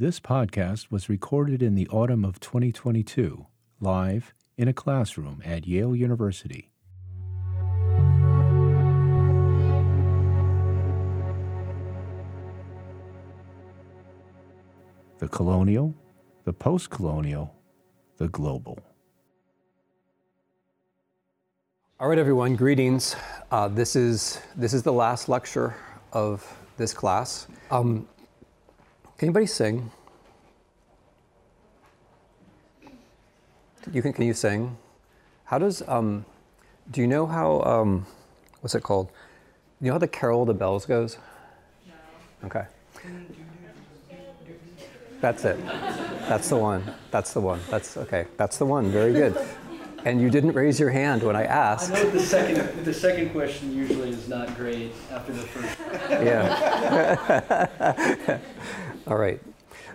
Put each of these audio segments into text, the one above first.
This podcast was recorded in the autumn of 2022, live in a classroom at Yale University. The colonial, the post colonial, the global. All right, everyone, greetings. Uh, this, is, this is the last lecture of this class. Um, can anybody sing? You can, can you sing? How does, um, do you know how, um, what's it called? You know how the Carol of the Bells goes? No. Okay. That's it. That's the one. That's the one. That's okay. That's the one. Very good. And you didn't raise your hand when I asked. I know the second, the second question usually is not great after the first. Yeah. All right.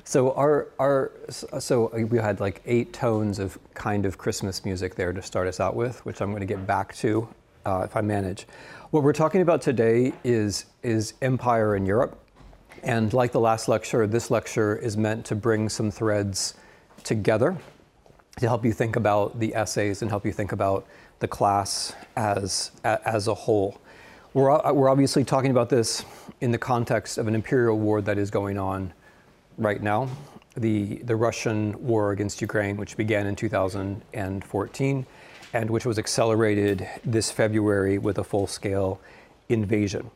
So our our so we had like eight tones of kind of Christmas music there to start us out with, which I'm going to get back to uh, if I manage. What we're talking about today is is empire in Europe, and like the last lecture, this lecture is meant to bring some threads together to help you think about the essays and help you think about the class as as a whole. We're we're obviously talking about this in the context of an imperial war that is going on right now. The, the Russian war against Ukraine, which began in 2014 and which was accelerated this February with a full scale invasion.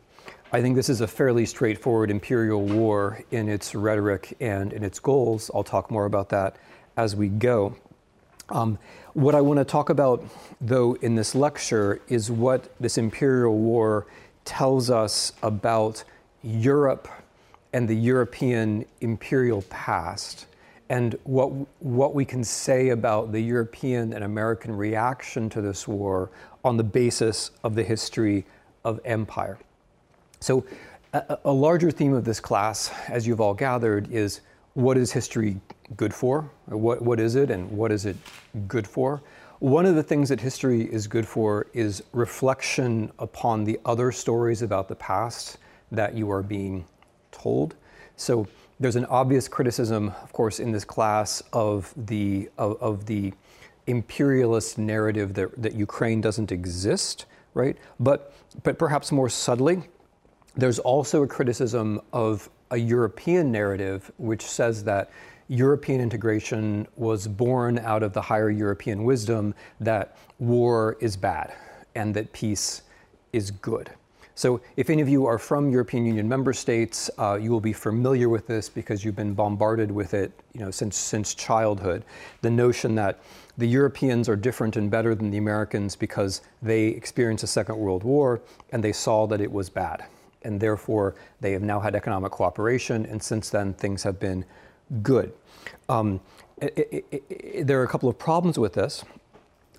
I think this is a fairly straightforward imperial war in its rhetoric and in its goals. I'll talk more about that as we go. Um, what I want to talk about, though, in this lecture is what this imperial war tells us about Europe and the European imperial past and what, what we can say about the European and American reaction to this war on the basis of the history of empire. So, a, a larger theme of this class, as you've all gathered, is what is history good for? What, what is it and what is it good for? One of the things that history is good for is reflection upon the other stories about the past that you are being told. So there's an obvious criticism, of course, in this class of the of, of the imperialist narrative that, that Ukraine doesn't exist, right? But but perhaps more subtly, there's also a criticism of a European narrative which says that European integration was born out of the higher European wisdom that war is bad and that peace is good. So, if any of you are from European Union member states, uh, you will be familiar with this because you've been bombarded with it, you know, since since childhood. The notion that the Europeans are different and better than the Americans because they experienced a Second World War and they saw that it was bad, and therefore they have now had economic cooperation, and since then things have been good. Um, it, it, it, there are a couple of problems with this.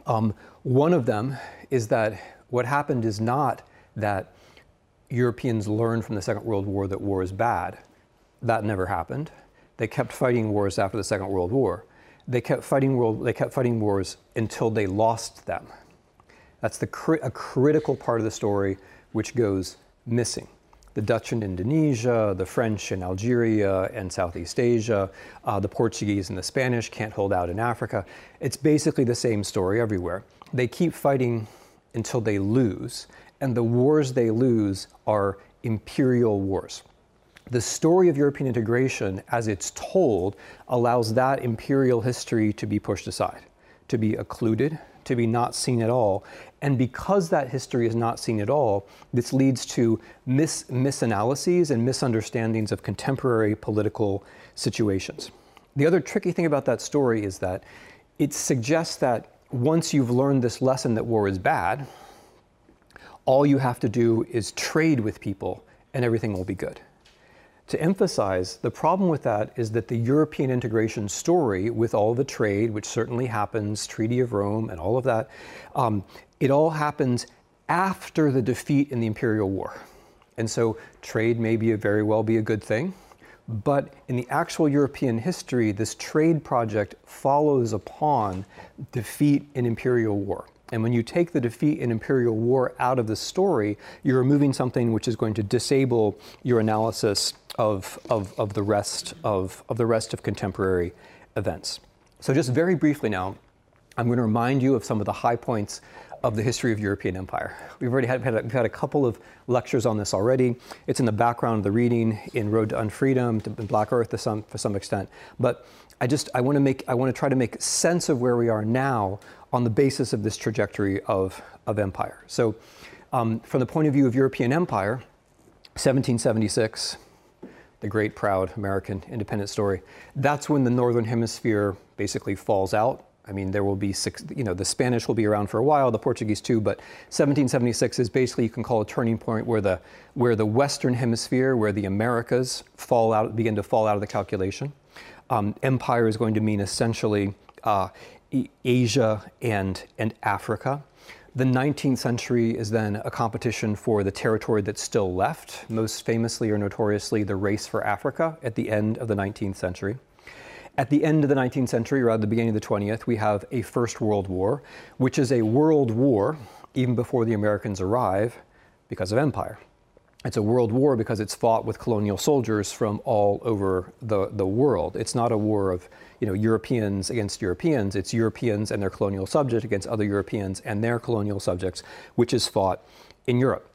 Um, one of them is that what happened is not that Europeans learned from the Second World War that war is bad. That never happened. They kept fighting wars after the Second World War. They kept fighting world, they kept fighting wars until they lost them. That's the a critical part of the story which goes missing. The Dutch in Indonesia, the French in Algeria and Southeast Asia, uh, the Portuguese and the Spanish can't hold out in Africa. It's basically the same story everywhere. They keep fighting until they lose, and the wars they lose are imperial wars. The story of European integration, as it's told, allows that imperial history to be pushed aside, to be occluded, to be not seen at all. And because that history is not seen at all, this leads to mis- misanalyses and misunderstandings of contemporary political situations. The other tricky thing about that story is that it suggests that once you've learned this lesson that war is bad, all you have to do is trade with people and everything will be good. To emphasize, the problem with that is that the European integration story, with all the trade, which certainly happens, Treaty of Rome and all of that, um, it all happens after the defeat in the Imperial War. And so trade may be very well be a good thing, but in the actual European history, this trade project follows upon defeat in Imperial War. And when you take the defeat in imperial war out of the story, you're removing something which is going to disable your analysis of, of, of, the, rest of, of the rest of contemporary events. So just very briefly now, I'm going to remind you of some of the high points of the history of European empire. We've already had, had, a, we've had a couple of lectures on this already. It's in the background of the reading in Road to Unfreedom, to Black Earth to some, for some extent. But I just, I want to make, I want to try to make sense of where we are now on the basis of this trajectory of, of empire. So um, from the point of view of European empire, 1776, the great proud American independent story, that's when the Northern Hemisphere basically falls out I mean, there will be six, you know, the Spanish will be around for a while, the Portuguese too, but 1776 is basically, you can call a turning point where the, where the Western Hemisphere, where the Americas fall out, begin to fall out of the calculation. Um, empire is going to mean essentially uh, Asia and, and Africa. The 19th century is then a competition for the territory that's still left, most famously or notoriously the race for Africa at the end of the 19th century. At the end of the 19th century, or at the beginning of the 20th, we have a First World War, which is a world war even before the Americans arrive because of empire. It's a world war because it's fought with colonial soldiers from all over the, the world. It's not a war of you know, Europeans against Europeans. It's Europeans and their colonial subject against other Europeans and their colonial subjects, which is fought in Europe.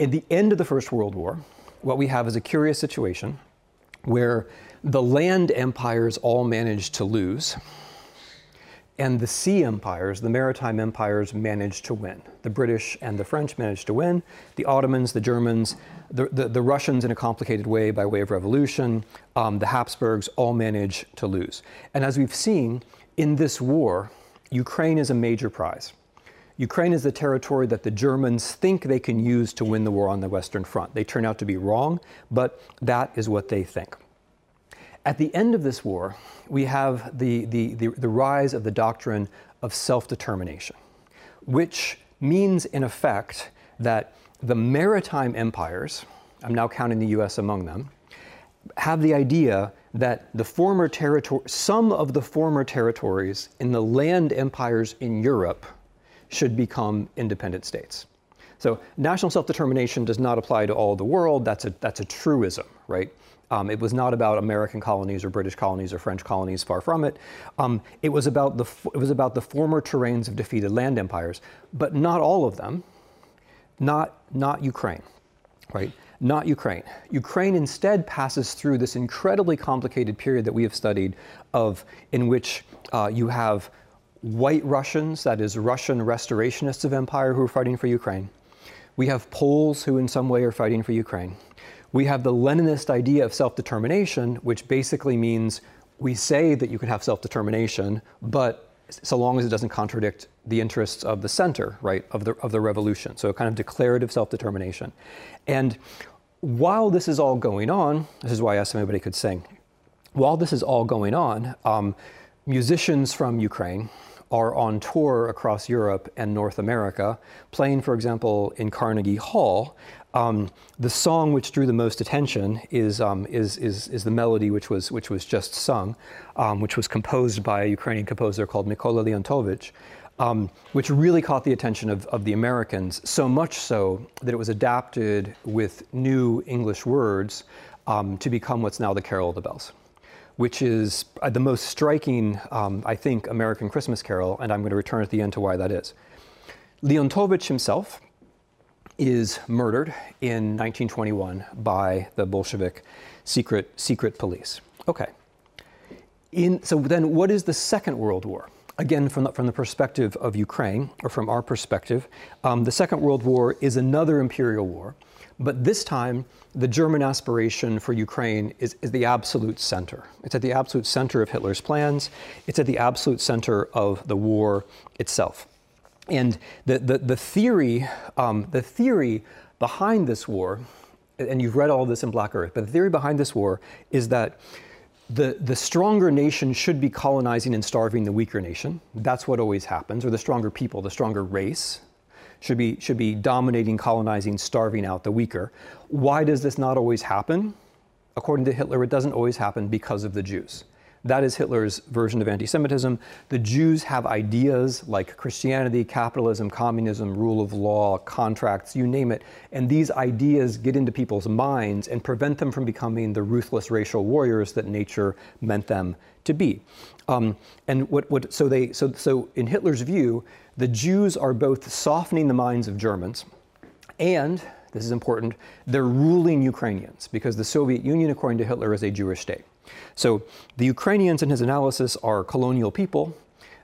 At the end of the First World War, what we have is a curious situation where the land empires all managed to lose, and the sea empires, the maritime empires, managed to win. The British and the French managed to win. The Ottomans, the Germans, the, the, the Russians in a complicated way by way of revolution, um, the Habsburgs all managed to lose. And as we've seen in this war, Ukraine is a major prize. Ukraine is the territory that the Germans think they can use to win the war on the Western Front. They turn out to be wrong, but that is what they think. At the end of this war, we have the, the, the, the rise of the doctrine of self determination, which means, in effect, that the maritime empires, I'm now counting the US among them, have the idea that the former territory, some of the former territories in the land empires in Europe should become independent states. So national self-determination does not apply to all the world. That's a, that's a truism, right? Um, it was not about American colonies or British colonies or French colonies, far from it. Um, it, was about the, it was about the former terrains of defeated land empires, but not all of them, not, not Ukraine, right? Not Ukraine. Ukraine instead passes through this incredibly complicated period that we have studied of in which uh, you have white Russians, that is Russian restorationists of empire who are fighting for Ukraine. We have Poles who in some way are fighting for Ukraine we have the Leninist idea of self determination, which basically means we say that you can have self determination, but so long as it doesn't contradict the interests of the center, right, of the, of the revolution. So, a kind of declarative self determination. And while this is all going on, this is why I asked if anybody could sing. While this is all going on, um, musicians from Ukraine are on tour across Europe and North America, playing, for example, in Carnegie Hall, um, the song which drew the most attention is, um, is, is, is, the melody which was, which was just sung, um, which was composed by a Ukrainian composer called Mykola Leontovich, um, which really caught the attention of, of the Americans, so much so that it was adapted with new English words um, to become what's now the Carol of the Bells. Which is uh, the most striking, um, I think, American Christmas carol, and I'm going to return at the end to why that is. Leontovich himself, is murdered in 1921 by the Bolshevik secret, secret police. Okay. In, so then, what is the Second World War? Again, from the, from the perspective of Ukraine, or from our perspective, um, the Second World War is another imperial war, but this time the German aspiration for Ukraine is, is the absolute center. It's at the absolute center of Hitler's plans, it's at the absolute center of the war itself. And the, the, the theory, um, the theory behind this war, and you've read all this in Black Earth, but the theory behind this war is that the, the stronger nation should be colonizing and starving the weaker nation. That's what always happens, or the stronger people, the stronger race should be, should be dominating, colonizing, starving out the weaker. Why does this not always happen? According to Hitler, it doesn't always happen because of the Jews That is Hitler's version of anti Semitism. The Jews have ideas like Christianity, capitalism, communism, rule of law, contracts, you name it. And these ideas get into people's minds and prevent them from becoming the ruthless racial warriors that nature meant them to be. Um, and what, what, so, they, so, so in Hitler's view, the Jews are both softening the minds of Germans and this is important, they're ruling Ukrainians because the Soviet Union, according to Hitler, is a Jewish state. So the Ukrainians, in his analysis, are colonial people.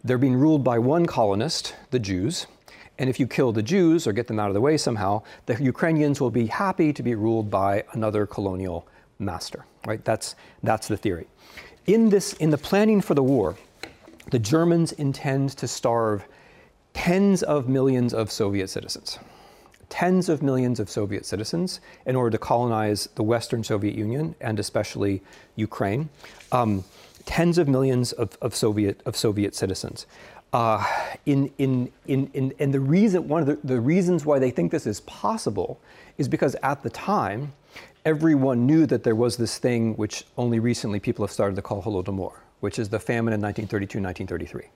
They're being ruled by one colonist, the Jews. And if you kill the Jews or get them out of the way somehow, the Ukrainians will be happy to be ruled by another colonial master. Right? That's, that's the theory. In, this, in the planning for the war, the Germans intend to starve tens of millions of Soviet citizens tens of millions of Soviet citizens in order to colonize the Western Soviet Union and especially Ukraine. Um, tens of millions of, of, Soviet, of Soviet citizens. Uh, in, in, in, in, and the reason, one of the, the reasons why they think this is possible is because at the time, everyone knew that there was this thing which only recently people have started to call Holodomor, which is the famine in 1932 1933.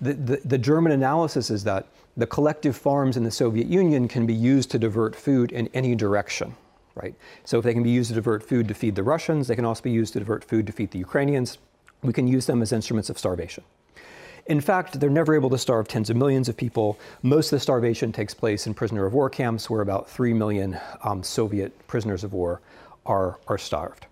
The, the, the, German analysis is that the collective farms in the Soviet Union can be used to divert food in any direction. Right? So if they can be used to divert food to feed the Russians, they can also be used to divert food to feed the Ukrainians. We can use them as instruments of starvation. In fact, they're never able to starve tens of millions of people. Most of the starvation takes place in prisoner of war camps, where about 3 million um, Soviet prisoners of war are, are starved.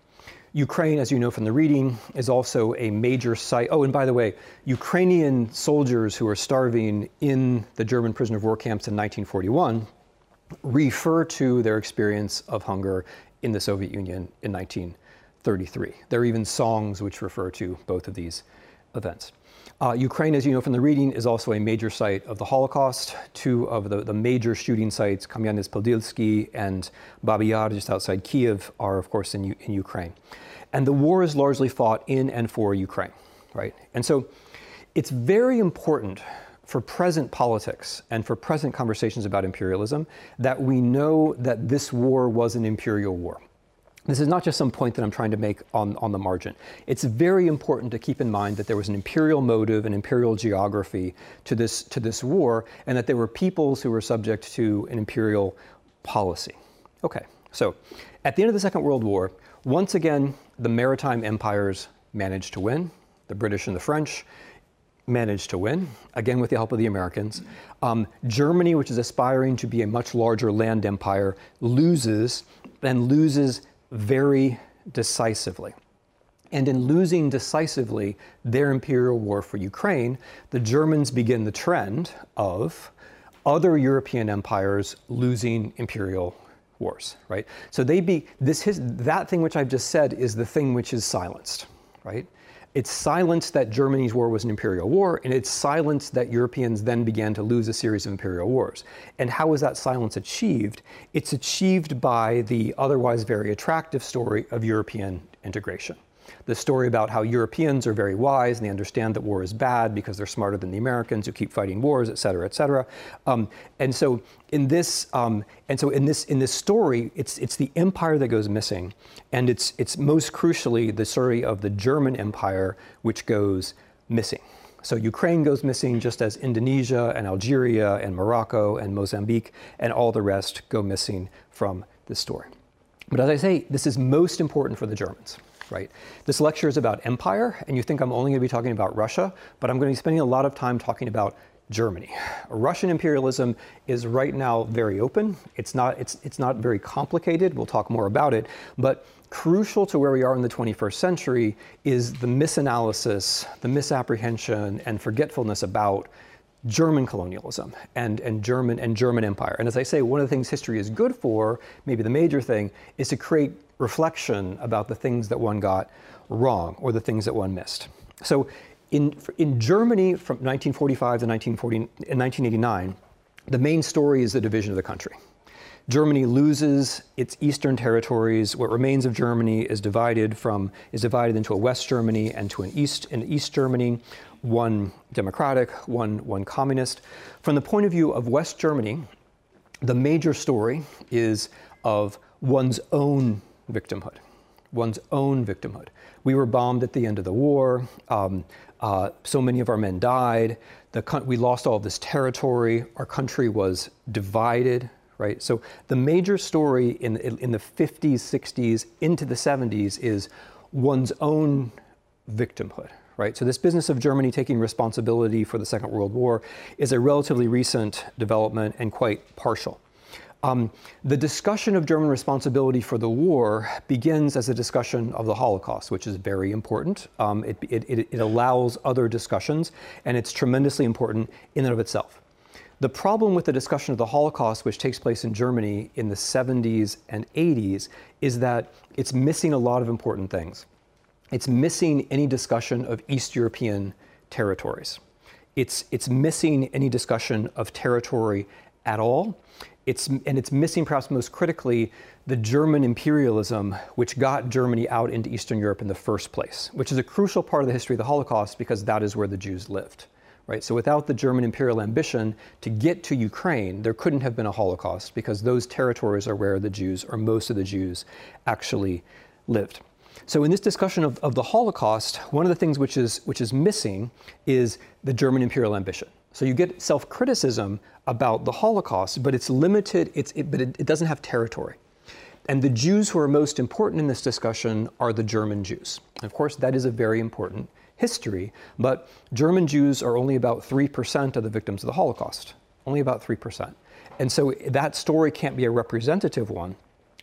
Ukraine, as you know from the reading, is also a major site. Oh, and by the way, Ukrainian soldiers who are starving in the German prisoner of war camps in 1941 refer to their experience of hunger in the Soviet Union in 1933. There are even songs which refer to both of these events. Uh, Ukraine, as you know from the reading, is also a major site of the Holocaust. Two of the, the major shooting sites, Kamyanets-Podilsky and Babi Yar, just outside Kiev, are of course in, in Ukraine. And the war is largely fought in and for Ukraine, right? And so it's very important for present politics and for present conversations about imperialism that we know that this war was an imperial war. This is not just some point that I'm trying to make on, on the margin. It's very important to keep in mind that there was an imperial motive, an imperial geography to this, to this war, and that there were peoples who were subject to an imperial policy. Okay, so at the end of the Second World War, once again, the maritime empires managed to win. The British and the French managed to win, again with the help of the Americans. Um, Germany, which is aspiring to be a much larger land empire, loses and loses very decisively. And in losing decisively their imperial war for Ukraine, the Germans begin the trend of other European empires losing imperial wars, right? So they be this his, that thing which I've just said is the thing which is silenced, right? It's silenced that Germany's war was an imperial war, and it's silenced that Europeans then began to lose a series of imperial wars. And how is that silence achieved? It's achieved by the otherwise very attractive story of European integration the story about how Europeans are very wise and they understand that war is bad because they're smarter than the Americans who keep fighting wars, et cetera, et cetera. Um, and so in this, um, and so in this in this story, it's it's the empire that goes missing, and it's it's most crucially the story of the German Empire which goes missing. So Ukraine goes missing just as Indonesia and Algeria and Morocco and Mozambique and all the rest go missing from this story. But as I say, this is most important for the Germans right? This lecture is about empire, and you think I'm only going to be talking about Russia, but I'm going to be spending a lot of time talking about Germany. Russian imperialism is right now very open. It's not, it's, it's not very complicated. We'll talk more about it. But crucial to where we are in the 21st century is the misanalysis, the misapprehension, and forgetfulness about German colonialism and, and German and German empire. And as I say, one of the things history is good for, maybe the major thing, is to create reflection about the things that one got wrong or the things that one missed. So in, in Germany from 1945 to 1940, 1989, the main story is the division of the country. Germany loses its eastern territories. What remains of Germany is divided from is divided into a West Germany and to an East an East Germany, one democratic, one one communist. From the point of view of West Germany, the major story is of one's own victimhood, one's own victimhood. we were bombed at the end of the war. Um, uh, so many of our men died. We lost all of this territory. Our country was divided, right? So the major story in, in the 50s, 60s, into the 70s is one's own victimhood, right? So this business of Germany taking responsibility for the Second World War is a relatively recent development and quite partial. Um, the discussion of German responsibility for the war begins as a discussion of the Holocaust, which is very important. Um, it, it, it, allows other discussions, and it's tremendously important in and of itself. The problem with the discussion of the Holocaust, which takes place in Germany in the 70s and 80s, is that it's missing a lot of important things. It's missing any discussion of East European territories. It's, it's missing any discussion of territory at all it's, and it's missing, perhaps most critically, the German imperialism, which got Germany out into Eastern Europe in the first place, which is a crucial part of the history of the Holocaust because that is where the Jews lived. Right? So without the German imperial ambition to get to Ukraine, there couldn't have been a Holocaust because those territories are where the Jews, or most of the Jews, actually lived. So in this discussion of, of the Holocaust, one of the things which is, which is missing is the German imperial ambition. So you get self-criticism about the Holocaust, but it's limited, it's, it, but it, it doesn't have territory. And the Jews who are most important in this discussion are the German Jews. of course, that is a very important history, but German Jews are only about 3% of the victims of the Holocaust, only about 3%. And so that story can't be a representative one,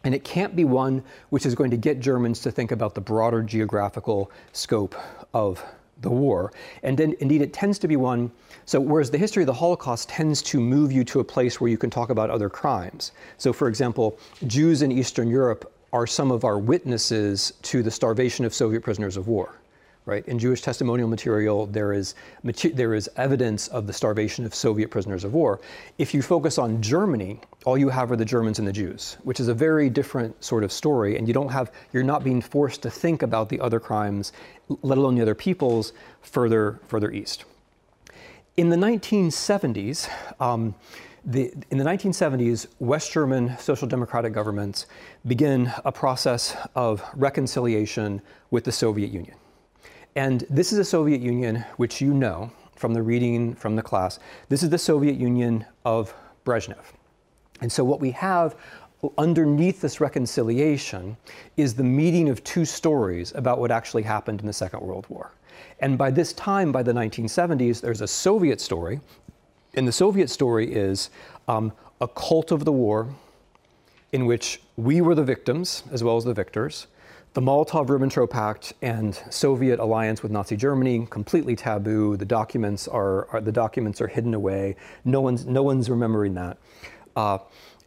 and it can't be one which is going to get Germans to think about the broader geographical scope of the war. And then, indeed, it tends to be one. So, whereas the history of the Holocaust tends to move you to a place where you can talk about other crimes. So, for example, Jews in Eastern Europe are some of our witnesses to the starvation of Soviet prisoners of war right? In Jewish testimonial material, there is, there is evidence of the starvation of Soviet prisoners of war. If you focus on Germany, all you have are the Germans and the Jews, which is a very different sort of story, and you don't have, you're not being forced to think about the other crimes, let alone the other peoples, further, further east. In the 1970s, um, the, in the 1970s, West German social democratic governments begin a process of reconciliation with the Soviet Union. And this is a Soviet Union which you know from the reading from the class. This is the Soviet Union of Brezhnev. And so what we have underneath this reconciliation is the meeting of two stories about what actually happened in the Second World War. And by this time, by the 1970s, there's a Soviet story. And the Soviet story is um, a cult of the war in which we were the victims as well as the victors the Molotov-Ribbentrop Pact and Soviet alliance with Nazi Germany completely taboo. The documents are, are the documents are hidden away. No one's no one's remembering that. Uh,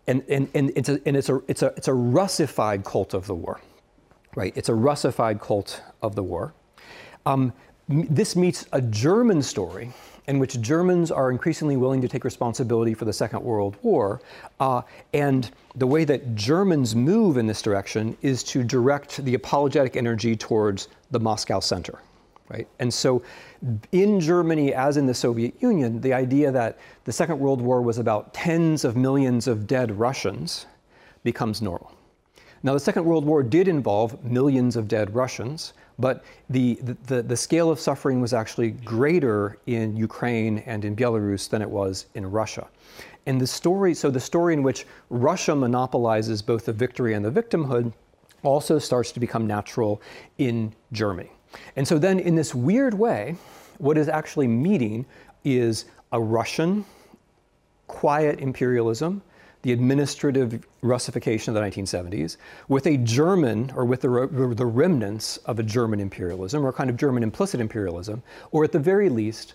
and, and, and, it's a, and it's a it's a it's a Russified cult of the war, right? It's a Russified cult of the war. Um, this meets a German story in which Germans are increasingly willing to take responsibility for the Second World War. Uh, and the way that Germans move in this direction is to direct the apologetic energy towards the Moscow center. Right? And so, in Germany, as in the Soviet Union, the idea that the Second World War was about tens of millions of dead Russians becomes normal. Now, the Second World War did involve millions of dead Russians, but the, the, the, scale of suffering was actually greater in Ukraine and in Belarus than it was in Russia. And the story, so the story in which Russia monopolizes both the victory and the victimhood also starts to become natural in Germany. And so then, in this weird way, what is actually meeting is a Russian quiet imperialism the administrative Russification of the 1970s, with a German, or with the, the remnants of a German imperialism, or kind of German implicit imperialism, or at the very least,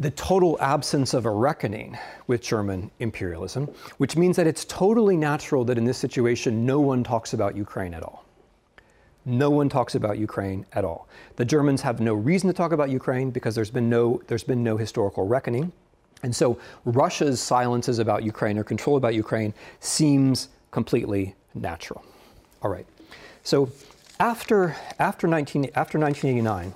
the total absence of a reckoning with German imperialism, which means that it's totally natural that in this situation no one talks about Ukraine at all. No one talks about Ukraine at all. The Germans have no reason to talk about Ukraine because there's been no, there's been no historical reckoning. And so Russia's silences about Ukraine or control about Ukraine seems completely natural. All right. So after, after, 19, after 1989,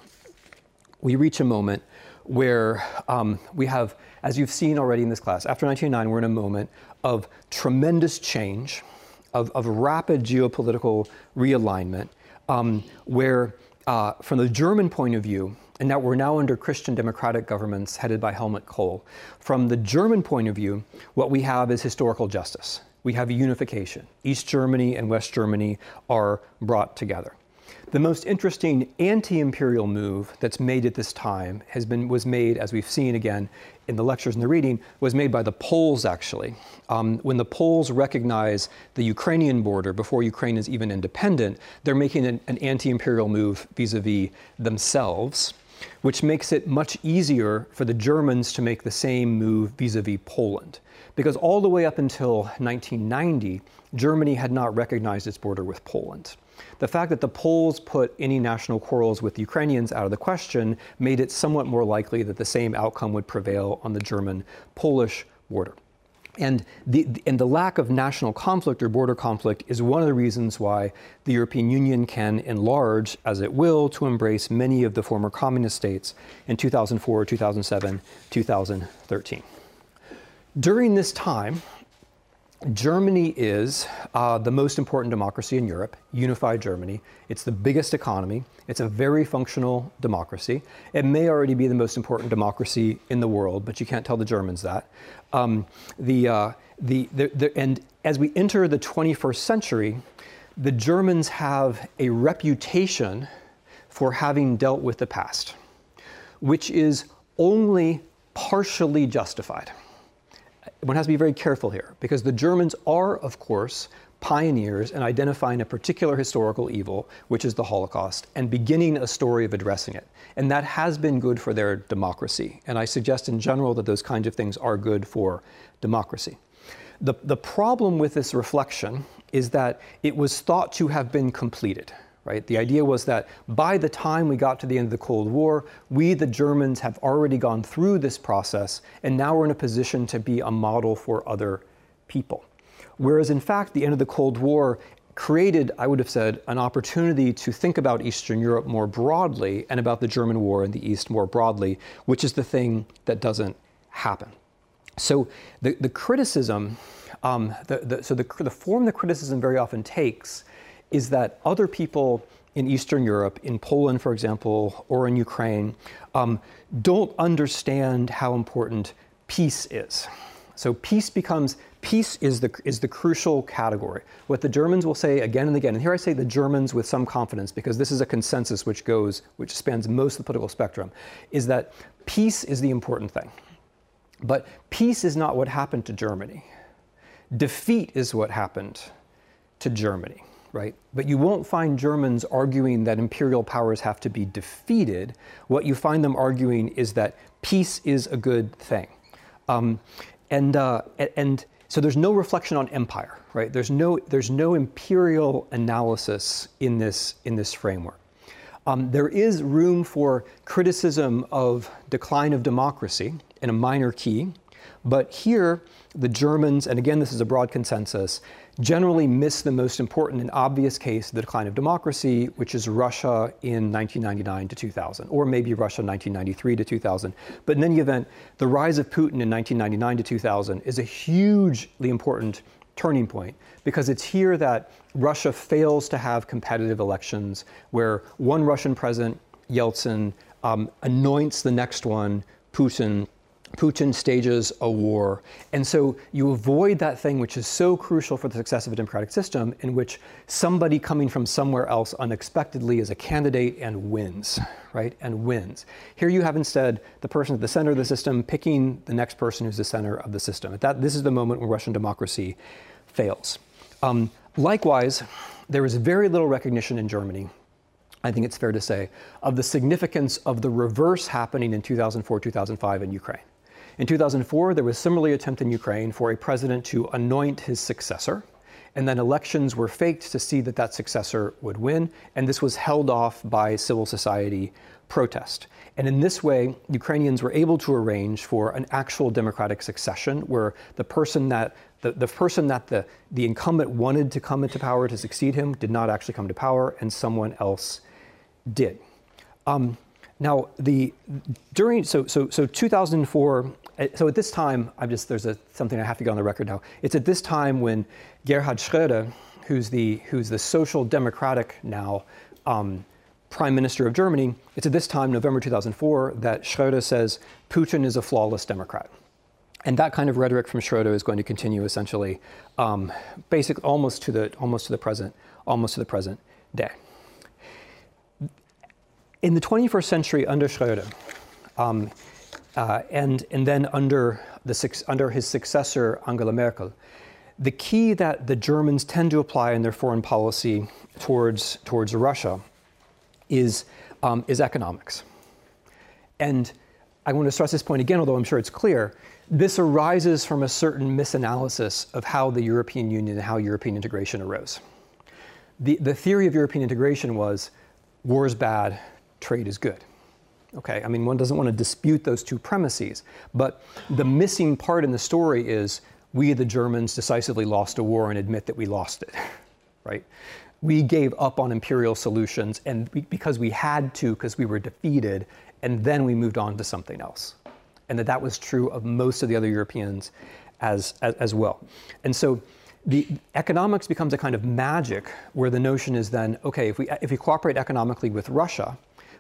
we reach a moment where um, we have, as you've seen already in this class, after 1989, we're in a moment of tremendous change, of, of rapid geopolitical realignment, um, where uh, from the German point of view, and that we're now under Christian democratic governments headed by Helmut Kohl. From the German point of view, what we have is historical justice. We have unification. East Germany and West Germany are brought together. The most interesting anti-imperial move that's made at this time has been was made, as we've seen again in the lectures and the reading, was made by the Poles actually. Um, when the Poles recognize the Ukrainian border before Ukraine is even independent, they're making an, an anti-imperial move vis-a-vis themselves, which makes it much easier for the Germans to make the same move vis-a-vis Poland. Because all the way up until 1990, Germany had not recognized its border with Poland. The fact that the Poles put any national quarrels with the Ukrainians out of the question made it somewhat more likely that the same outcome would prevail on the German Polish border. And the, and the lack of national conflict or border conflict is one of the reasons why the European Union can enlarge, as it will, to embrace many of the former communist states in 2004, 2007, 2013. During this time, Germany is uh, the most important democracy in Europe, unified Germany. It's the biggest economy. It's a very functional democracy. It may already be the most important democracy in the world, but you can't tell the Germans that. Um, the, uh, the, the, the, and as we enter the 21st century, the Germans have a reputation for having dealt with the past, which is only partially justified one has to be very careful here because the Germans are, of course, pioneers in identifying a particular historical evil, which is the Holocaust, and beginning a story of addressing it. And that has been good for their democracy. And I suggest in general that those kinds of things are good for democracy. The, the problem with this reflection is that it was thought to have been completed right? The idea was that by the time we got to the end of the Cold War, we, the Germans, have already gone through this process, and now we're in a position to be a model for other people. Whereas, in fact, the end of the Cold War created, I would have said, an opportunity to think about Eastern Europe more broadly and about the German war in the East more broadly, which is the thing that doesn't happen. So the, the criticism, um, the, the, so the, the form the criticism very often takes is that other people in Eastern Europe, in Poland, for example, or in Ukraine, um, don't understand how important peace is. So peace becomes peace is the is the crucial category. What the Germans will say again and again, and here I say the Germans with some confidence because this is a consensus which goes which spans most of the political spectrum, is that peace is the important thing. But peace is not what happened to Germany. Defeat is what happened to Germany right? But you won't find Germans arguing that imperial powers have to be defeated. What you find them arguing is that peace is a good thing. Um, and, uh, and so there's no reflection on empire, right? There's no, there's no imperial analysis in this, in this framework. Um, there is room for criticism of decline of democracy in a minor key, but here the Germans, and again this is a broad consensus, generally miss the most important and obvious case of the decline of democracy, which is Russia in 1999 to 2000, or maybe Russia 1993 to 2000. But in any event, the rise of Putin in 1999 to 2000 is a hugely important turning point because it's here that Russia fails to have competitive elections where one Russian president, Yeltsin, um, anoints the next one, Putin, Putin stages a war. And so you avoid that thing which is so crucial for the success of a democratic system, in which somebody coming from somewhere else unexpectedly is a candidate and wins, right? And wins. Here you have instead the person at the center of the system picking the next person who's the center of the system. At that, this is the moment when Russian democracy fails. Um, likewise, there is very little recognition in Germany I think it's fair to say, of the significance of the reverse happening in 2004 2005 in Ukraine. In 2004, there was similarly attempt in Ukraine for a president to anoint his successor, and then elections were faked to see that that successor would win, and this was held off by civil society protest. And in this way, Ukrainians were able to arrange for an actual democratic succession where the person that the, the person that the, the incumbent wanted to come into power to succeed him did not actually come to power, and someone else did. Um, now, the during so so so 2004 so at this time, I'm just there's a, something I have to get on the record now. It's at this time when Gerhard Schröder, who's the who's the social democratic now um, prime minister of Germany, it's at this time, November 2004, that Schröder says Putin is a flawless Democrat. And that kind of rhetoric from Schröder is going to continue essentially, um, basic, almost to the almost to the present, almost to the present day. In the 21st century, under Schröder, um, uh, and and then under the under his successor Angela Merkel, the key that the Germans tend to apply in their foreign policy towards towards Russia is um, is economics. And I want to stress this point again, although I'm sure it's clear. This arises from a certain misanalysis of how the European Union and how European integration arose. The, the theory of European integration was war is bad, trade is good. Okay, I mean, one doesn't want to dispute those two premises, but the missing part in the story is we, the Germans, decisively lost a war and admit that we lost it, right? We gave up on imperial solutions and we, because we had to, because we were defeated, and then we moved on to something else and that that was true of most of the other Europeans as, as, as well. And so the economics becomes a kind of magic where the notion is then, okay, if we, if we cooperate economically with Russia,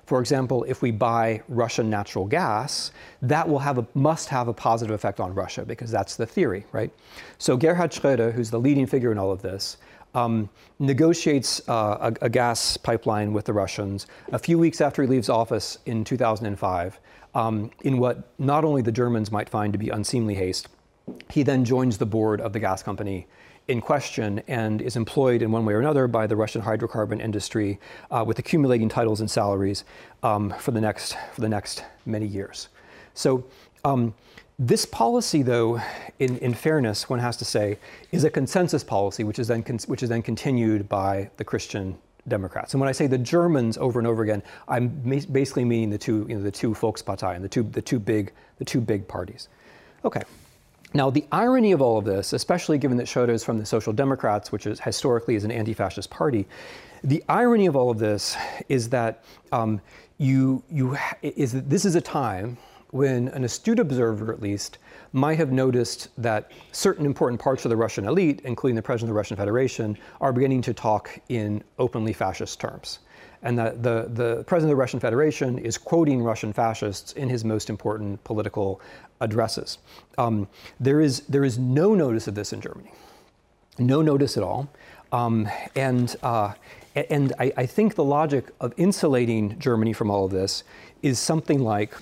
for example, if we buy Russian natural gas, that will have a, must have a positive effect on Russia because that's the theory, right? So Gerhard Schröder, who's the leading figure in all of this, um, negotiates uh, a, a, gas pipeline with the Russians. A few weeks after he leaves office in 2005, um, in what not only the Germans might find to be unseemly haste. He then joins the board of the gas company in question and is employed in one way or another by the Russian hydrocarbon industry uh, with accumulating titles and salaries um, for, the next, for the next many years. So, um, this policy, though, in, in fairness, one has to say, is a consensus policy, which is then, which is then continued by the Christian Democrats. And when I say the Germans over and over again, I'm basically meaning the two, you know, the two Volksparteien, the two, the two big, the two big parties. Okay. Now, the irony of all of this, especially given that Schröder is from the Social Democrats, which is historically is an anti-fascist party, the irony of all of this is that um, you, you is that this is a time when an astute observer, at least, might have noticed that certain important parts of the Russian elite, including the president of the Russian Federation, are beginning to talk in openly fascist terms. And that the, the president of the Russian Federation is quoting Russian fascists in his most important political addresses. Um, there, is, there is no notice of this in Germany, no notice at all. Um, and uh, and I, I think the logic of insulating Germany from all of this is something like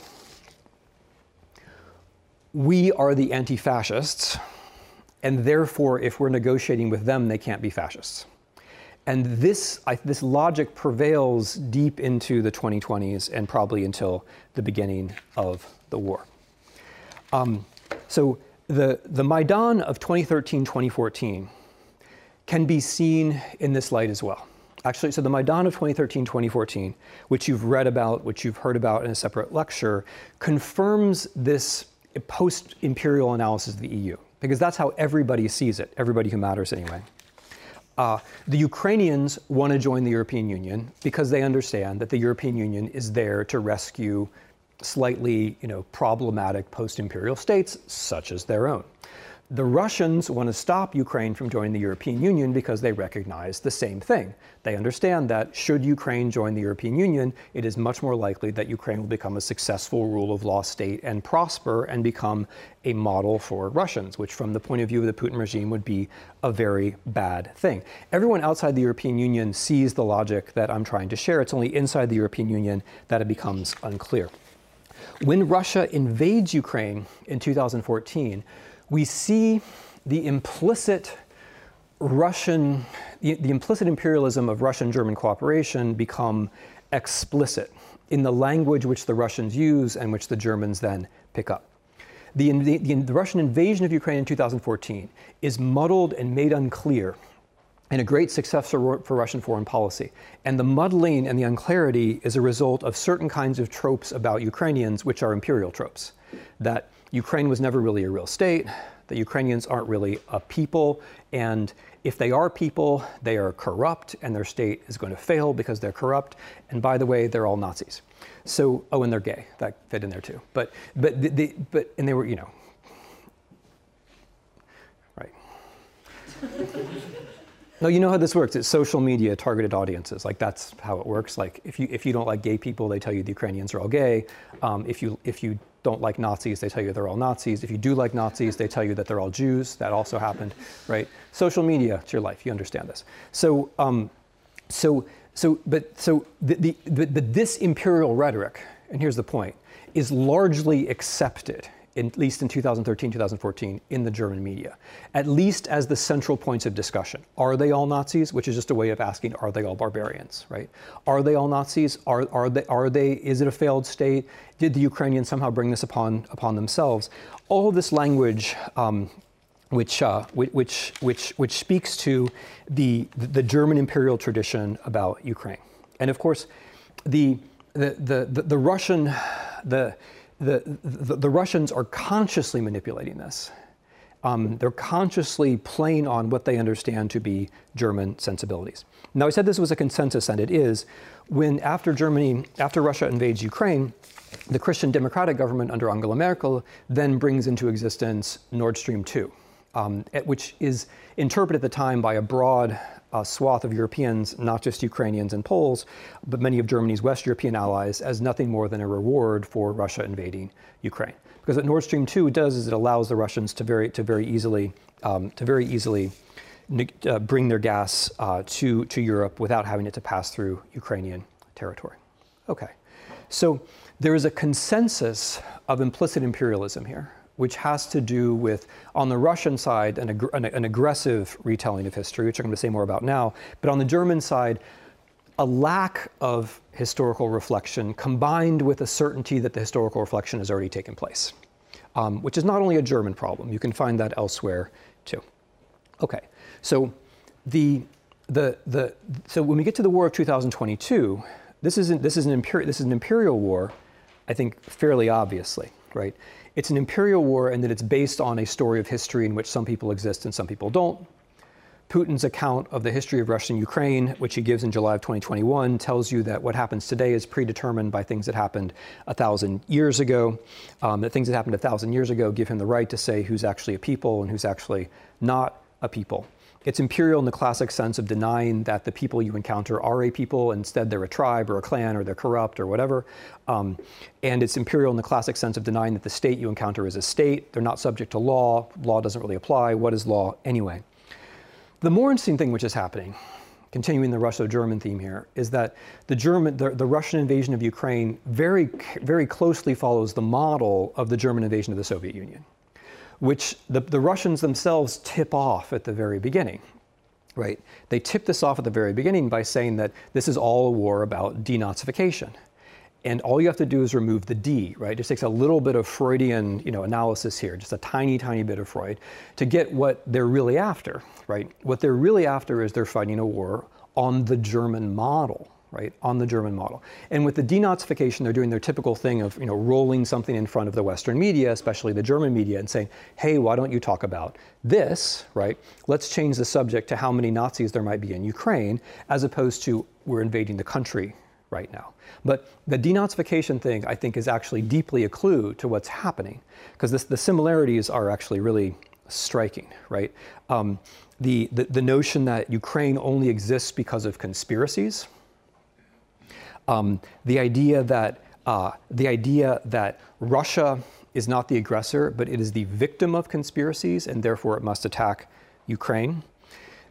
we are the anti fascists, and therefore, if we're negotiating with them, they can't be fascists. And this, I, this logic prevails deep into the 2020s and probably until the beginning of the war. Um, so the, the Maidan of 2013 2014 can be seen in this light as well. Actually, so the Maidan of 2013 2014, which you've read about, which you've heard about in a separate lecture, confirms this post imperial analysis of the EU, because that's how everybody sees it, everybody who matters anyway. Uh, the Ukrainians want to join the European Union because they understand that the European Union is there to rescue slightly you know, problematic post imperial states, such as their own. The Russians want to stop Ukraine from joining the European Union because they recognize the same thing. They understand that should Ukraine join the European Union, it is much more likely that Ukraine will become a successful rule of law state and prosper and become a model for Russians, which, from the point of view of the Putin regime, would be a very bad thing. Everyone outside the European Union sees the logic that I'm trying to share. It's only inside the European Union that it becomes unclear. When Russia invades Ukraine in 2014, we see the implicit Russian, the, the implicit imperialism of Russian German cooperation become explicit in the language which the Russians use and which the Germans then pick up. The, the, the, Russian invasion of Ukraine in 2014 is muddled and made unclear and a great success for, for, Russian foreign policy. And the muddling and the unclarity is a result of certain kinds of tropes about Ukrainians, which are imperial tropes. That Ukraine was never really a real state, that Ukrainians aren't really a people, and if they are people, they are corrupt, and their state is going to fail because they're corrupt. And by the way, they're all Nazis. So, oh, and they're gay. That fit in there too. But, but, the, the, but, and they were, you know, right. No, you know how this works. It's social media targeted audiences. Like that's how it works. Like if you if you don't like gay people, they tell you the Ukrainians are all gay. Um, if you if you don't like Nazis, they tell you they're all Nazis. If you do like Nazis, they tell you that they're all Jews. That also happened, right? Social media, it's your life. You understand this. So um, so so but so the, the, the, this imperial rhetoric, and here's the point, is largely accepted at least in 2013, 2014, in the German media, at least as the central points of discussion. Are they all Nazis? Which is just a way of asking, are they all barbarians, right? Are they all Nazis? Are, are, they, are they, is it a failed state? Did the Ukrainians somehow bring this upon, upon themselves? All of this language, um, which, uh, which, which, which speaks to the, the German imperial tradition about Ukraine. And of course, the, the, the, the, the Russian, the, the, the, the Russians are consciously manipulating this. Um, they're consciously playing on what they understand to be German sensibilities. Now, I said this was a consensus, and it is. When after Germany, after Russia invades Ukraine, the Christian Democratic government under Angela Merkel then brings into existence Nord Stream 2, um, which is interpreted at the time by a broad swath of Europeans, not just Ukrainians and Poles, but many of Germany's West European allies, as nothing more than a reward for Russia invading Ukraine. Because what Nord Stream 2 does is it allows the Russians to very, to very easily, um, to very easily uh, bring their gas uh, to, to Europe without having it to pass through Ukrainian territory. Okay, so there is a consensus of implicit imperialism here which has to do with, on the Russian side, an, ag- an, an, aggressive retelling of history, which I'm going to say more about now, but on the German side, a lack of historical reflection combined with a certainty that the historical reflection has already taken place, um, which is not only a German problem, you can find that elsewhere too. Okay, so the, the, the, so when we get to the war of 2022, this, isn't, this, is an imperi- this is an imperial war, I think fairly obviously, right? It's an imperial war and that it's based on a story of history in which some people exist and some people don't. Putin's account of the history of Russia and Ukraine, which he gives in July of 2021, tells you that what happens today is predetermined by things that happened a thousand years ago. Um, that things that happened a thousand years ago give him the right to say who's actually a people and who's actually not a people. It's imperial in the classic sense of denying that the people you encounter are a people, instead they're a tribe or a clan or they're corrupt or whatever. Um, and it's imperial in the classic sense of denying that the state you encounter is a state. They're not subject to law. Law doesn't really apply. What is law anyway? The more interesting thing which is happening, continuing the Russo-German theme here, is that the German, the, the Russian invasion of Ukraine very, very closely follows the model of the German invasion of the Soviet Union which the, the Russians themselves tip off at the very beginning. Right? They tip this off at the very beginning by saying that this is all a war about denazification. And all you have to do is remove the D, right? It just takes a little bit of Freudian, you know, analysis here, just a tiny, tiny bit of Freud, to get what they're really after, right? What they're really after is they're fighting a war on the German model, right, on the German model. And with the denazification, they're doing their typical thing of, you know, rolling something in front of the Western media, especially the German media, and saying, hey, why don't you talk about this, right? Let's change the subject to how many Nazis there might be in Ukraine, as opposed to we're invading the country right now. But the denazification thing, I think, is actually deeply a clue to what's happening, because the similarities are actually really striking, right? Um, the, the, the notion that Ukraine only exists because of conspiracies, um, the idea that uh, the idea that Russia is not the aggressor, but it is the victim of conspiracies, and therefore it must attack Ukraine.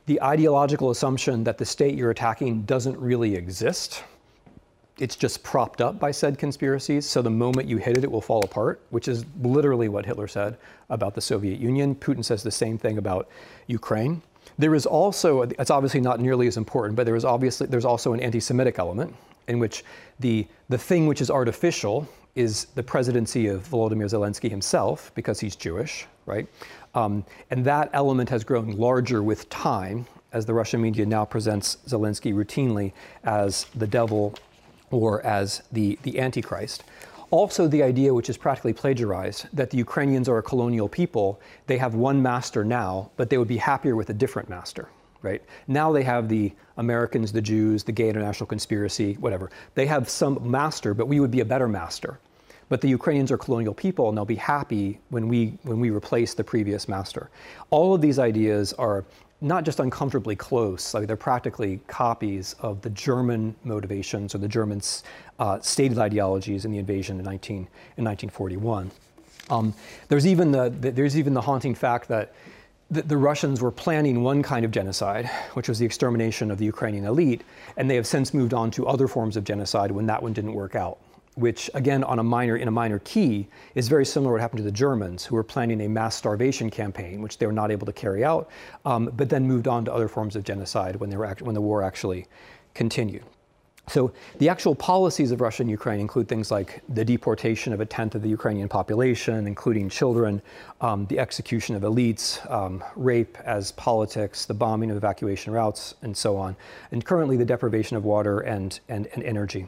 The ideological assumption that the state you're attacking doesn't really exist. It's just propped up by said conspiracies, so the moment you hit it, it will fall apart, which is literally what Hitler said about the Soviet Union. Putin says the same thing about Ukraine. There is also, it's obviously not nearly as important, but there is obviously, there's also an anti Semitic element in which the, the thing which is artificial is the presidency of Volodymyr Zelensky himself, because he's Jewish, right? Um, and that element has grown larger with time as the Russian media now presents Zelensky routinely as the devil or as the, the Antichrist. Also, the idea, which is practically plagiarized, that the Ukrainians are a colonial people. They have one master now, but they would be happier with a different master right? Now they have the Americans, the Jews, the gay international conspiracy, whatever. They have some master, but we would be a better master. But the Ukrainians are colonial people, and they'll be happy when we when we replace the previous master. All of these ideas are not just uncomfortably close, like they're practically copies of the German motivations or the German uh, stated ideologies in the invasion in, 19, in 1941. Um, there's, even the, the, there's even the haunting fact that the, the, Russians were planning one kind of genocide, which was the extermination of the Ukrainian elite, and they have since moved on to other forms of genocide when that one didn't work out. Which, again, on a minor in a minor key, is very similar to what happened to the Germans, who were planning a mass starvation campaign, which they were not able to carry out, um, but then moved on to other forms of genocide when, they were act- when the war actually continued. So the actual policies of Russia and Ukraine include things like the deportation of a tenth of the Ukrainian population, including children, um, the execution of elites, um, rape as politics, the bombing of evacuation routes, and so on, and currently the deprivation of water and, and, and energy.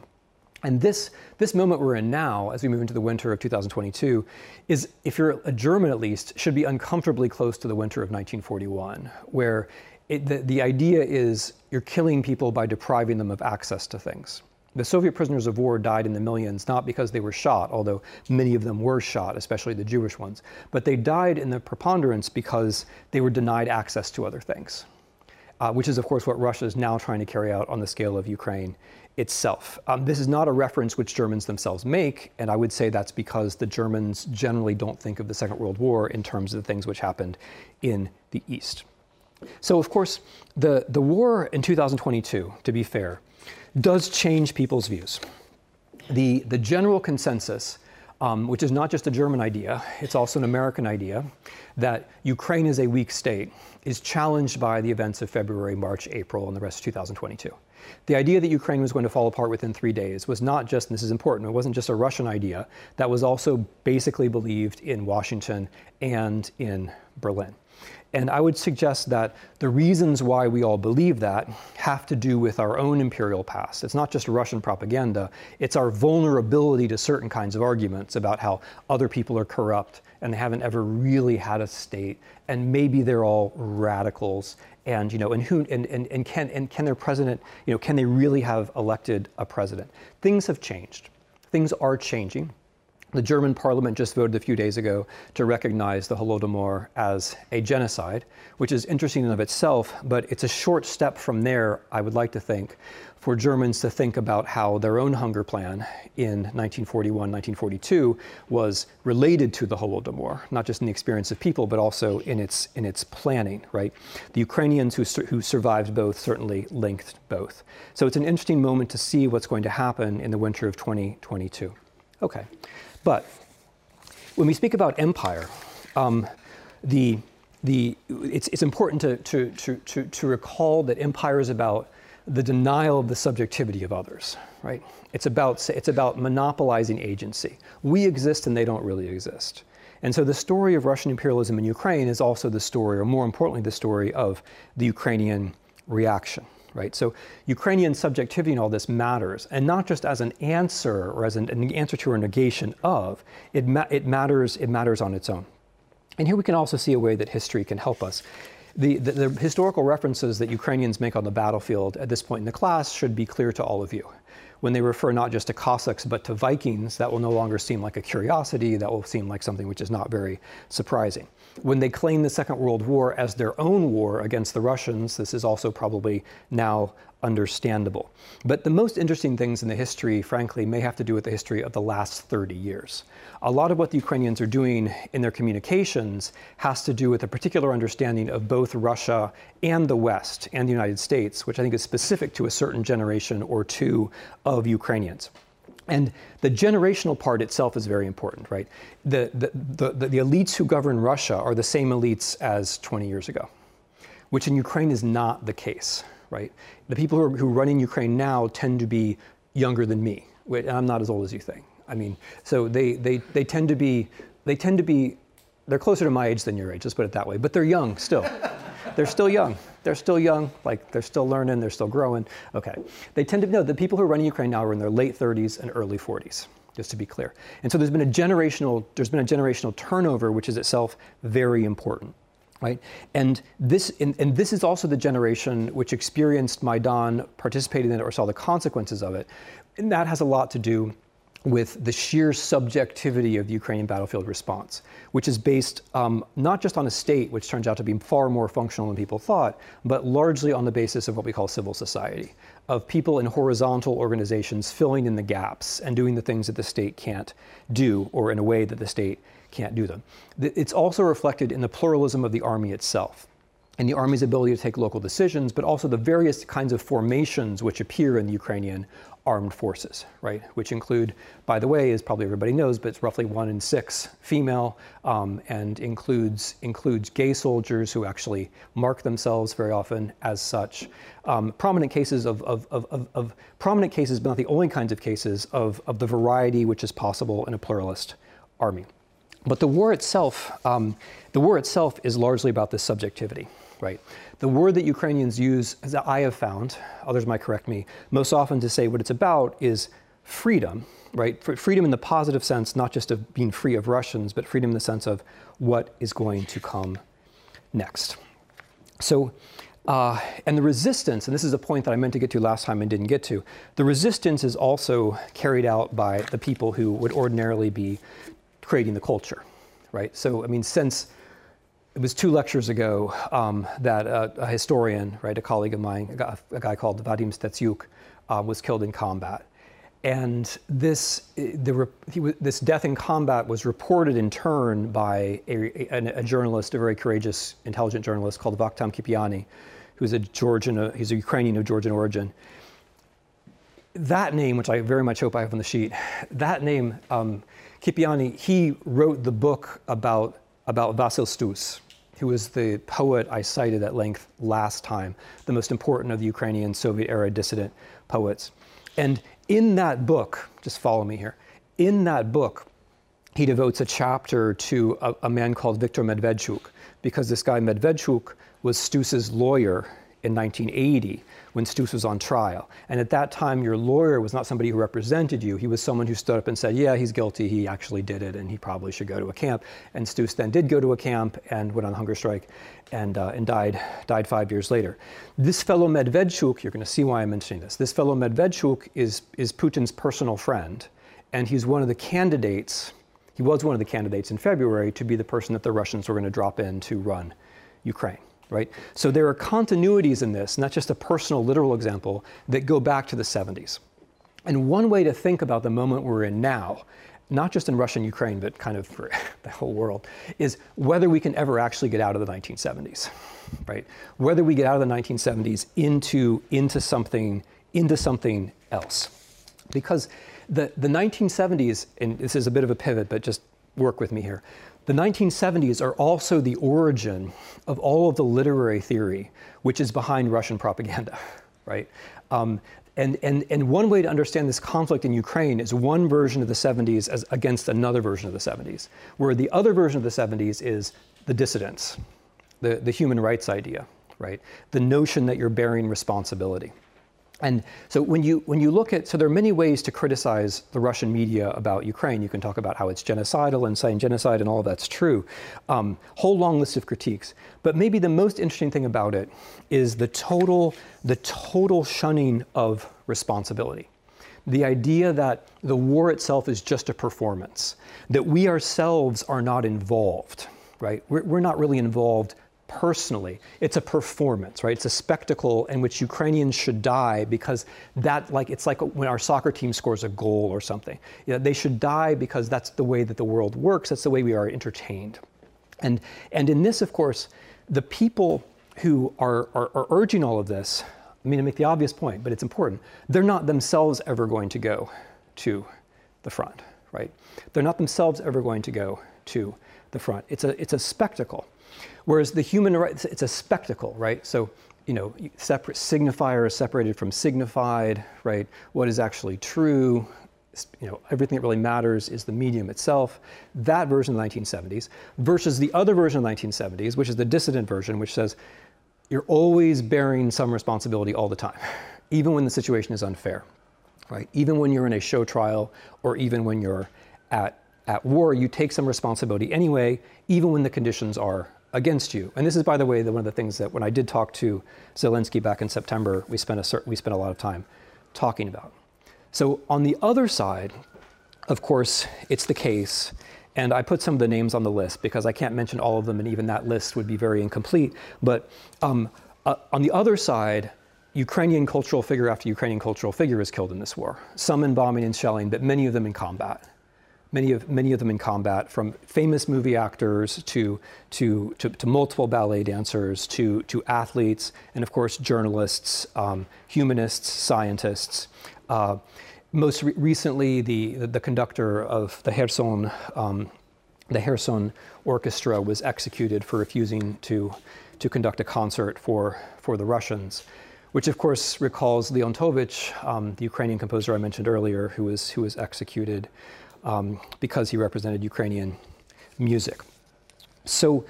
And this, this moment we're in now, as we move into the winter of 2022, is, if you're a German at least, should be uncomfortably close to the winter of 1941, where it, the, the idea is you're killing people by depriving them of access to things. The Soviet prisoners of war died in the millions, not because they were shot, although many of them were shot, especially the Jewish ones, but they died in the preponderance because they were denied access to other things, uh, which is, of course, what Russia is now trying to carry out on the scale of Ukraine itself. Um, this is not a reference which Germans themselves make, and I would say that's because the Germans generally don't think of the Second World War in terms of the things which happened in the East. So, of course, the, the war in 2022, to be fair, does change people's views. The, the general consensus, um, which is not just a German idea, it's also an American idea, that Ukraine is a weak state, is challenged by the events of February, March, April, and the rest of 2022. The idea that Ukraine was going to fall apart within three days was not just, and this is important, it wasn't just a Russian idea, that was also basically believed in Washington and in Berlin. And I would suggest that the reasons why we all believe that have to do with our own imperial past. It's not just Russian propaganda, it's our vulnerability to certain kinds of arguments about how other people are corrupt and they haven't ever really had a state and maybe they're all radicals. And you know and who and, and, and can and can their president you know can they really have elected a president? Things have changed. Things are changing the German parliament just voted a few days ago to recognize the Holodomor as a genocide, which is interesting in of itself, but it's a short step from there, I would like to think, for Germans to think about how their own hunger plan in 1941, 1942 was related to the Holodomor, not just in the experience of people, but also in its, in its planning, right? The Ukrainians who, who survived both certainly linked both. So it's an interesting moment to see what's going to happen in the winter of 2022. Okay. But when we speak about empire, um, the, the, it's, it's important to, to, to, to, to recall that empire is about the denial of the subjectivity of others, right? It's about, it's about monopolizing agency. We exist and they don't really exist. And so the story of Russian imperialism in Ukraine is also the story, or more importantly, the story of the Ukrainian reaction right? So Ukrainian subjectivity in all this matters, and not just as an answer or as an, an answer to or negation of. It, ma- it matters. It matters on its own. And here we can also see a way that history can help us. The, the, the, historical references that Ukrainians make on the battlefield at this point in the class should be clear to all of you. When they refer not just to Cossacks but to Vikings, that will no longer seem like a curiosity, that will seem like something which is not very surprising. When they claim the Second World War as their own war against the Russians, this is also probably now understandable. But the most interesting things in the history, frankly, may have to do with the history of the last 30 years. A lot of what the Ukrainians are doing in their communications has to do with a particular understanding of both Russia and the West and the United States, which I think is specific to a certain generation or two of Ukrainians. And the generational part itself is very important, right? The, the, the, the, elites who govern Russia are the same elites as 20 years ago, which in Ukraine is not the case, right? The people who are, who run in Ukraine now tend to be younger than me. I'm not as old as you think. I mean, so they, they, they tend to be, they tend to be, they're closer to my age than your age, let's put it that way, but they're young still. they're still young. They're still young, like they're still learning, they're still growing. Okay. They tend to know the people who are running Ukraine now are in their late 30s and early 40s, just to be clear. And so there's been a generational, there's been a generational turnover, which is itself very important. Right? And this, and, and this is also the generation which experienced Maidan, participated in it, or saw the consequences of it. And that has a lot to do with the sheer subjectivity of the Ukrainian battlefield response, which is based um, not just on a state, which turns out to be far more functional than people thought, but largely on the basis of what we call civil society, of people in horizontal organizations filling in the gaps and doing the things that the state can't do, or in a way that the state can't do them. It's also reflected in the pluralism of the army itself and the army's ability to take local decisions, but also the various kinds of formations which appear in the Ukrainian armed forces, right? Which include, by the way, as probably everybody knows, but it's roughly one in six female, um, and includes includes gay soldiers who actually mark themselves very often as such. Um, prominent cases of, of, of, of, prominent cases, but not the only kinds of cases of, of the variety which is possible in a pluralist army. But the war itself, um, the war itself is largely about this subjectivity, right? The word that Ukrainians use, as I have found, others might correct me, most often to say what it's about is freedom, right? Freedom in the positive sense, not just of being free of Russians, but freedom in the sense of what is going to come next. So, uh, and the resistance, and this is a point that I meant to get to last time and didn't get to, the resistance is also carried out by the people who would ordinarily be creating the culture, right? So, I mean, since it was two lectures ago um, that a, a, historian, right, a colleague of mine, a guy, a guy called Vadim Stetsiuk, uh, was killed in combat. And this, the, he, this death in combat was reported in turn by a, a, journalist, a very courageous, intelligent journalist called Vakhtang Kipiani, who's a Georgian, uh, he's a Ukrainian of Georgian origin. That name, which I very much hope I have on the sheet, that name, um, Kipiani, he wrote the book about, about Vasil Stus, who was the poet I cited at length last time, the most important of the Ukrainian Soviet era dissident poets. And in that book, just follow me here, in that book, he devotes a chapter to a, a man called Viktor Medvedchuk, because this guy Medvedchuk was Stus's lawyer in 1980 when Stus was on trial. And at that time, your lawyer was not somebody who represented you. He was someone who stood up and said, Yeah, he's guilty. He actually did it, and he probably should go to a camp. And Stus then did go to a camp and went on hunger strike and, uh, and died, died five years later. This fellow Medvedchuk, you're going to see why I'm mentioning this. This fellow Medvedchuk is, is Putin's personal friend, and he's one of the candidates. He was one of the candidates in February to be the person that the Russians were going to drop in to run Ukraine right? So there are continuities in this, not just a personal literal example, that go back to the 70s. And one way to think about the moment we're in now, not just in Russia and Ukraine, but kind of for the whole world, is whether we can ever actually get out of the 1970s, right? Whether we get out of the 1970s into, into, something, into something else. Because the, the 1970s, and this is a bit of a pivot, but just work with me here. The 1970s are also the origin of all of the literary theory which is behind Russian propaganda, right? Um, and, and, and one way to understand this conflict in Ukraine is one version of the 70s as against another version of the 70s, where the other version of the 70s is the dissidents, the, the human rights idea, right? The notion that you're bearing responsibility. And so when you, when you look at, so there are many ways to criticize the Russian media about Ukraine. You can talk about how it's genocidal and saying genocide and all that's true. Um, whole long list of critiques. But maybe the most interesting thing about it is the total, the total shunning of responsibility. The idea that the war itself is just a performance, that we ourselves are not involved, right? We're, we're not really involved personally. It's a performance, right? It's a spectacle in which Ukrainians should die because that, like, it's like when our soccer team scores a goal or something. You know, they should die because that's the way that the world works. That's the way we are entertained. And, and in this, of course, the people who are, are, are urging all of this, I mean, to make the obvious point, but it's important, they're not themselves ever going to go to the front, right? They're not themselves ever going to go to the front. It's a, it's a spectacle. Whereas the human rights, it's a spectacle, right? So, you know, separate signifier is separated from signified, right? What is actually true, you know, everything that really matters is the medium itself. That version of the 1970s versus the other version of the 1970s, which is the dissident version, which says you're always bearing some responsibility all the time, even when the situation is unfair, right? Even when you're in a show trial or even when you're at, at war, you take some responsibility anyway, even when the conditions are against you. And this is, by the way, the, one of the things that when I did talk to Zelensky back in September, we spent a, we spent a lot of time talking about. So on the other side, of course, it's the case. And I put some of the names on the list because I can't mention all of them, and even that list would be very incomplete. But um, uh, on the other side, Ukrainian cultural figure after Ukrainian cultural figure is killed in this war. Some in bombing and shelling, but many of them in combat. Many of, many of them in combat, from famous movie actors to, to, to, to multiple ballet dancers to, to athletes, and of course, journalists, um, humanists, scientists. Uh, most re- recently, the, the, conductor of the Kherson, um, the Kherson Orchestra was executed for refusing to, to conduct a concert for, for the Russians, which of course recalls Leontovich, um, the Ukrainian composer I mentioned earlier, who was, who was executed um, because he represented Ukrainian music. So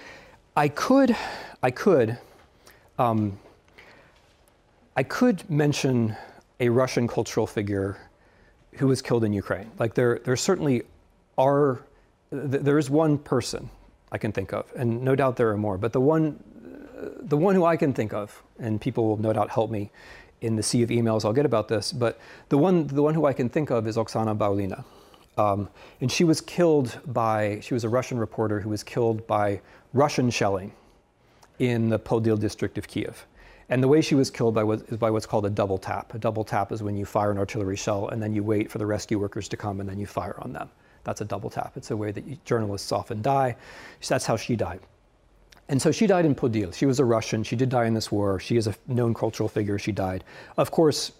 I could, I could, um, I could mention a Russian cultural figure who was killed in Ukraine. Like there, there certainly are, there is one person I can think of, and no doubt there are more. But the one, the one who I can think of, and people will no doubt help me in the sea of emails I'll get about this. But the one, the one who I can think of is Oksana Baulina, um, and she was killed by. She was a Russian reporter who was killed by Russian shelling in the Podil district of Kiev. And the way she was killed by what, is by what's called a double tap. A double tap is when you fire an artillery shell and then you wait for the rescue workers to come and then you fire on them. That's a double tap. It's a way that you, journalists often die. That's how she died. And so she died in Podil. She was a Russian. She did die in this war. She is a known cultural figure. She died. Of course,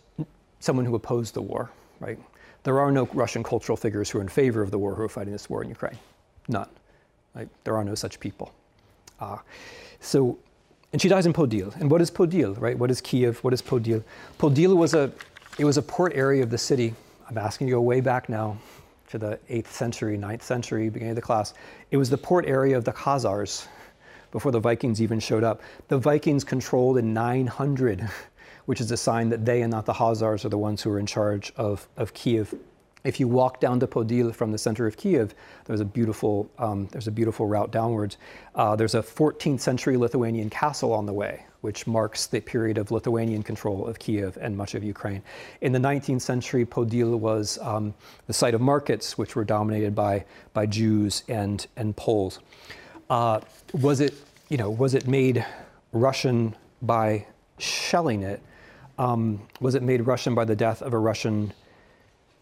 someone who opposed the war, right? There are no Russian cultural figures who are in favor of the war who are fighting this war in Ukraine. None. Right? There are no such people. Uh, so and she dies in Podil. And what is Podil, right? What is Kiev? What is Podil? Podil was a, it was a port area of the city. I'm asking you to go way back now to the 8th century, 9th century, beginning of the class. It was the port area of the Khazars before the Vikings even showed up. The Vikings controlled in 900, which is a sign that they and not the Khazars are the ones who are in charge of, of Kiev if you walk down to Podil from the center of Kiev, there's a beautiful, um, there's a beautiful route downwards. Uh, there's a 14th century Lithuanian castle on the way, which marks the period of Lithuanian control of Kiev and much of Ukraine. In the 19th century, Podil was um, the site of markets, which were dominated by, by Jews and, and Poles. Uh, was it, you know, was it made Russian by shelling it? Um, was it made Russian by the death of a Russian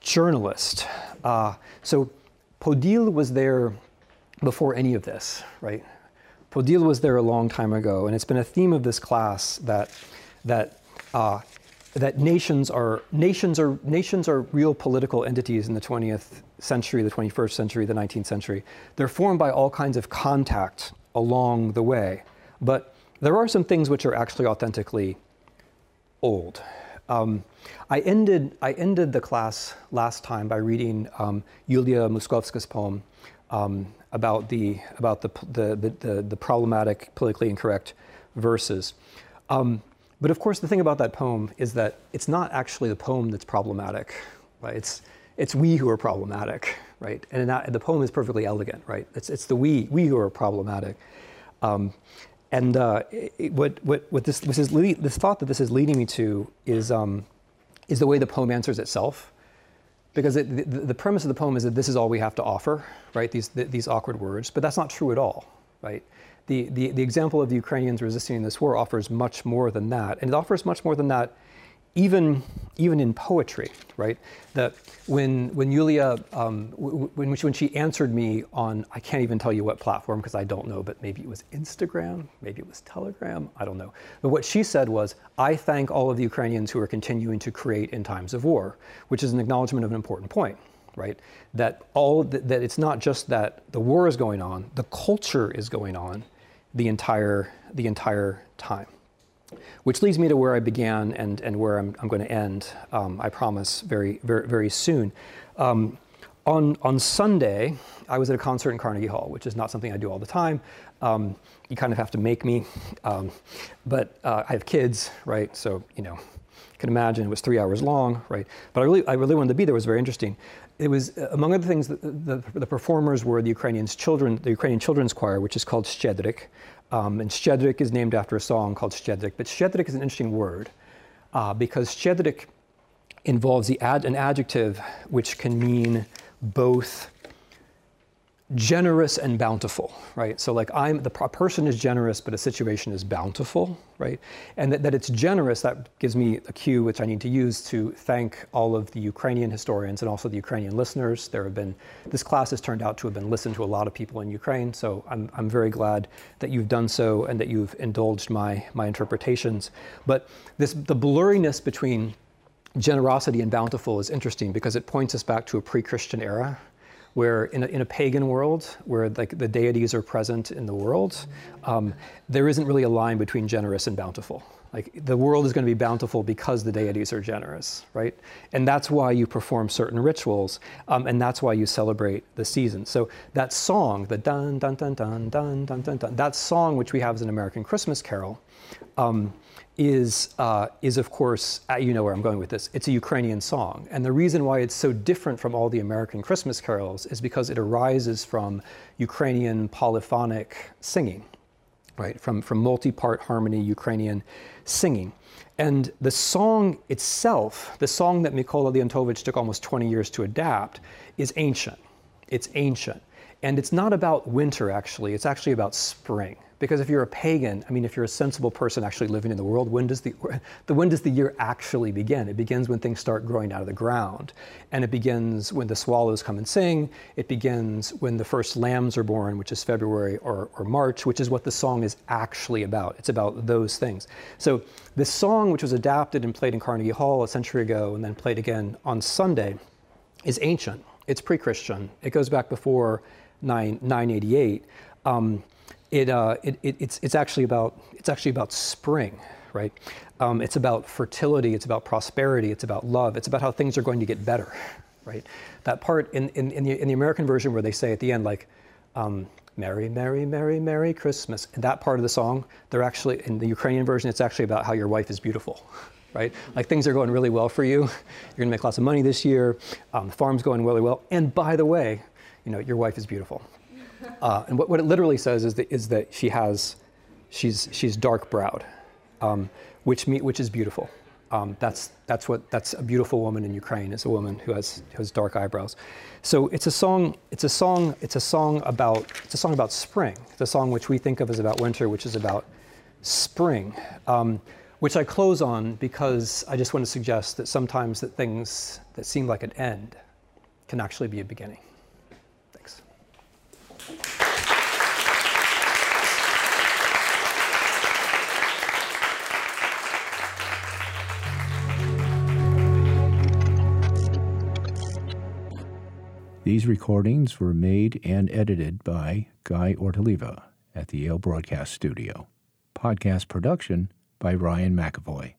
journalist. Uh, so Podil was there before any of this, right? Podil was there a long time ago, and it's been a theme of this class that that uh, that nations are nations are nations are real political entities in the 20th century, the 21st century, the 19th century. They're formed by all kinds of contact along the way, but there are some things which are actually authentically old. Um, I ended, I ended the class last time by reading um, Yulia Musakovska's poem um, about, the, about the, the, the, the, problematic, politically incorrect verses. Um, but of course, the thing about that poem is that it's not actually the poem that's problematic. Right? It's, it's we who are problematic, right? And that, the poem is perfectly elegant, right? It's, it's the we, we who are problematic. Um, and uh, it, what, what, what this, this, is this thought that this is leading me to is, um, is the way the poem answers itself. Because it, the, the, premise of the poem is that this is all we have to offer, right? These, the, these awkward words. But that's not true at all, right? The, the, the example of the Ukrainians resisting this war offers much more than that. And it offers much more than that even even in poetry, right? That when when Yulia um, when when she answered me on I can't even tell you what platform because I don't know, but maybe it was Instagram, maybe it was Telegram, I don't know. But what she said was, I thank all of the Ukrainians who are continuing to create in times of war, which is an acknowledgement of an important point, right? That all that it's not just that the war is going on, the culture is going on, the entire the entire time. Which leads me to where I began and, and where I'm, I'm going to end, um, I promise, very, very, very soon. Um, on, on Sunday, I was at a concert in Carnegie Hall, which is not something I do all the time. Um, you kind of have to make me. Um, but uh, I have kids, right? So, you know, you can imagine it was three hours long, right? But I really, I really wanted to be there. It was very interesting. It was, uh, among other things, the, the, the performers were the Ukrainian children, the Ukrainian children's choir, which is called Shchedrik, um, and Shchedrik is named after a song called Shchedrik. But Shchedrik is an interesting word uh, because Shchedrik involves ad, an adjective which can mean both generous and bountiful, right? So like I'm the person is generous, but a situation is bountiful, right? And that, that it's generous that gives me a cue which I need to use to thank all of the Ukrainian historians and also the Ukrainian listeners. There have been this class has turned out to have been listened to a lot of people in Ukraine, so I'm I'm very glad that you've done so and that you've indulged my my interpretations. But this the blurriness between generosity and bountiful is interesting because it points us back to a pre-Christian era where in a, in a pagan world where like the deities are present in the world, um, there isn't really a line between generous and bountiful. Like the world is going to be bountiful because the deities are generous, right? And that's why you perform certain rituals, um, and that's why you celebrate the season. So that song, the dun dun dun dun dun dun dun dun, that song which we have as an American Christmas carol. Um, is, uh, is of course, uh, you know where I'm going with this, it's a Ukrainian song. And the reason why it's so different from all the American Christmas carols is because it arises from Ukrainian polyphonic singing, right? From, from multi part harmony Ukrainian singing. And the song itself, the song that Mykola Leontovich took almost 20 years to adapt, is ancient. It's ancient. And it's not about winter, actually, it's actually about spring. Because if you're a pagan, I mean, if you're a sensible person actually living in the world, when does the, when does the year actually begin? It begins when things start growing out of the ground, and it begins when the swallows come and sing. It begins when the first lambs are born, which is February or, or March, which is what the song is actually about. It's about those things. So this song, which was adapted and played in Carnegie Hall a century ago, and then played again on Sunday, is ancient. It's pre-Christian. It goes back before 9, 988. Um, it, uh, it, it, it's, it's, actually about, it's actually about spring, right? Um, it's about fertility, it's about prosperity, it's about love, it's about how things are going to get better, right? That part in, in, in, the, in the American version where they say at the end, like, um, Merry, Merry, Merry, Merry Christmas. And that part of the song, they're actually, in the Ukrainian version, it's actually about how your wife is beautiful, right? Like things are going really well for you. You're gonna make lots of money this year. Um, the farm's going really well. And by the way, you know, your wife is beautiful. Uh, and what, what, it literally says is that, is that she has, she's, she's dark browed, um, which, me, which is beautiful. Um, that's, that's, what, that's a beautiful woman in Ukraine, is a woman who has, who has dark eyebrows. So it's a song, it's a song, it's a song about, it's a song about spring. The song which we think of as about winter, which is about spring. Um, which I close on because I just want to suggest that sometimes that things that seem like an end can actually be a beginning. These recordings were made and edited by Guy Ortoleva at the Yale Broadcast Studio. Podcast production by Ryan McAvoy.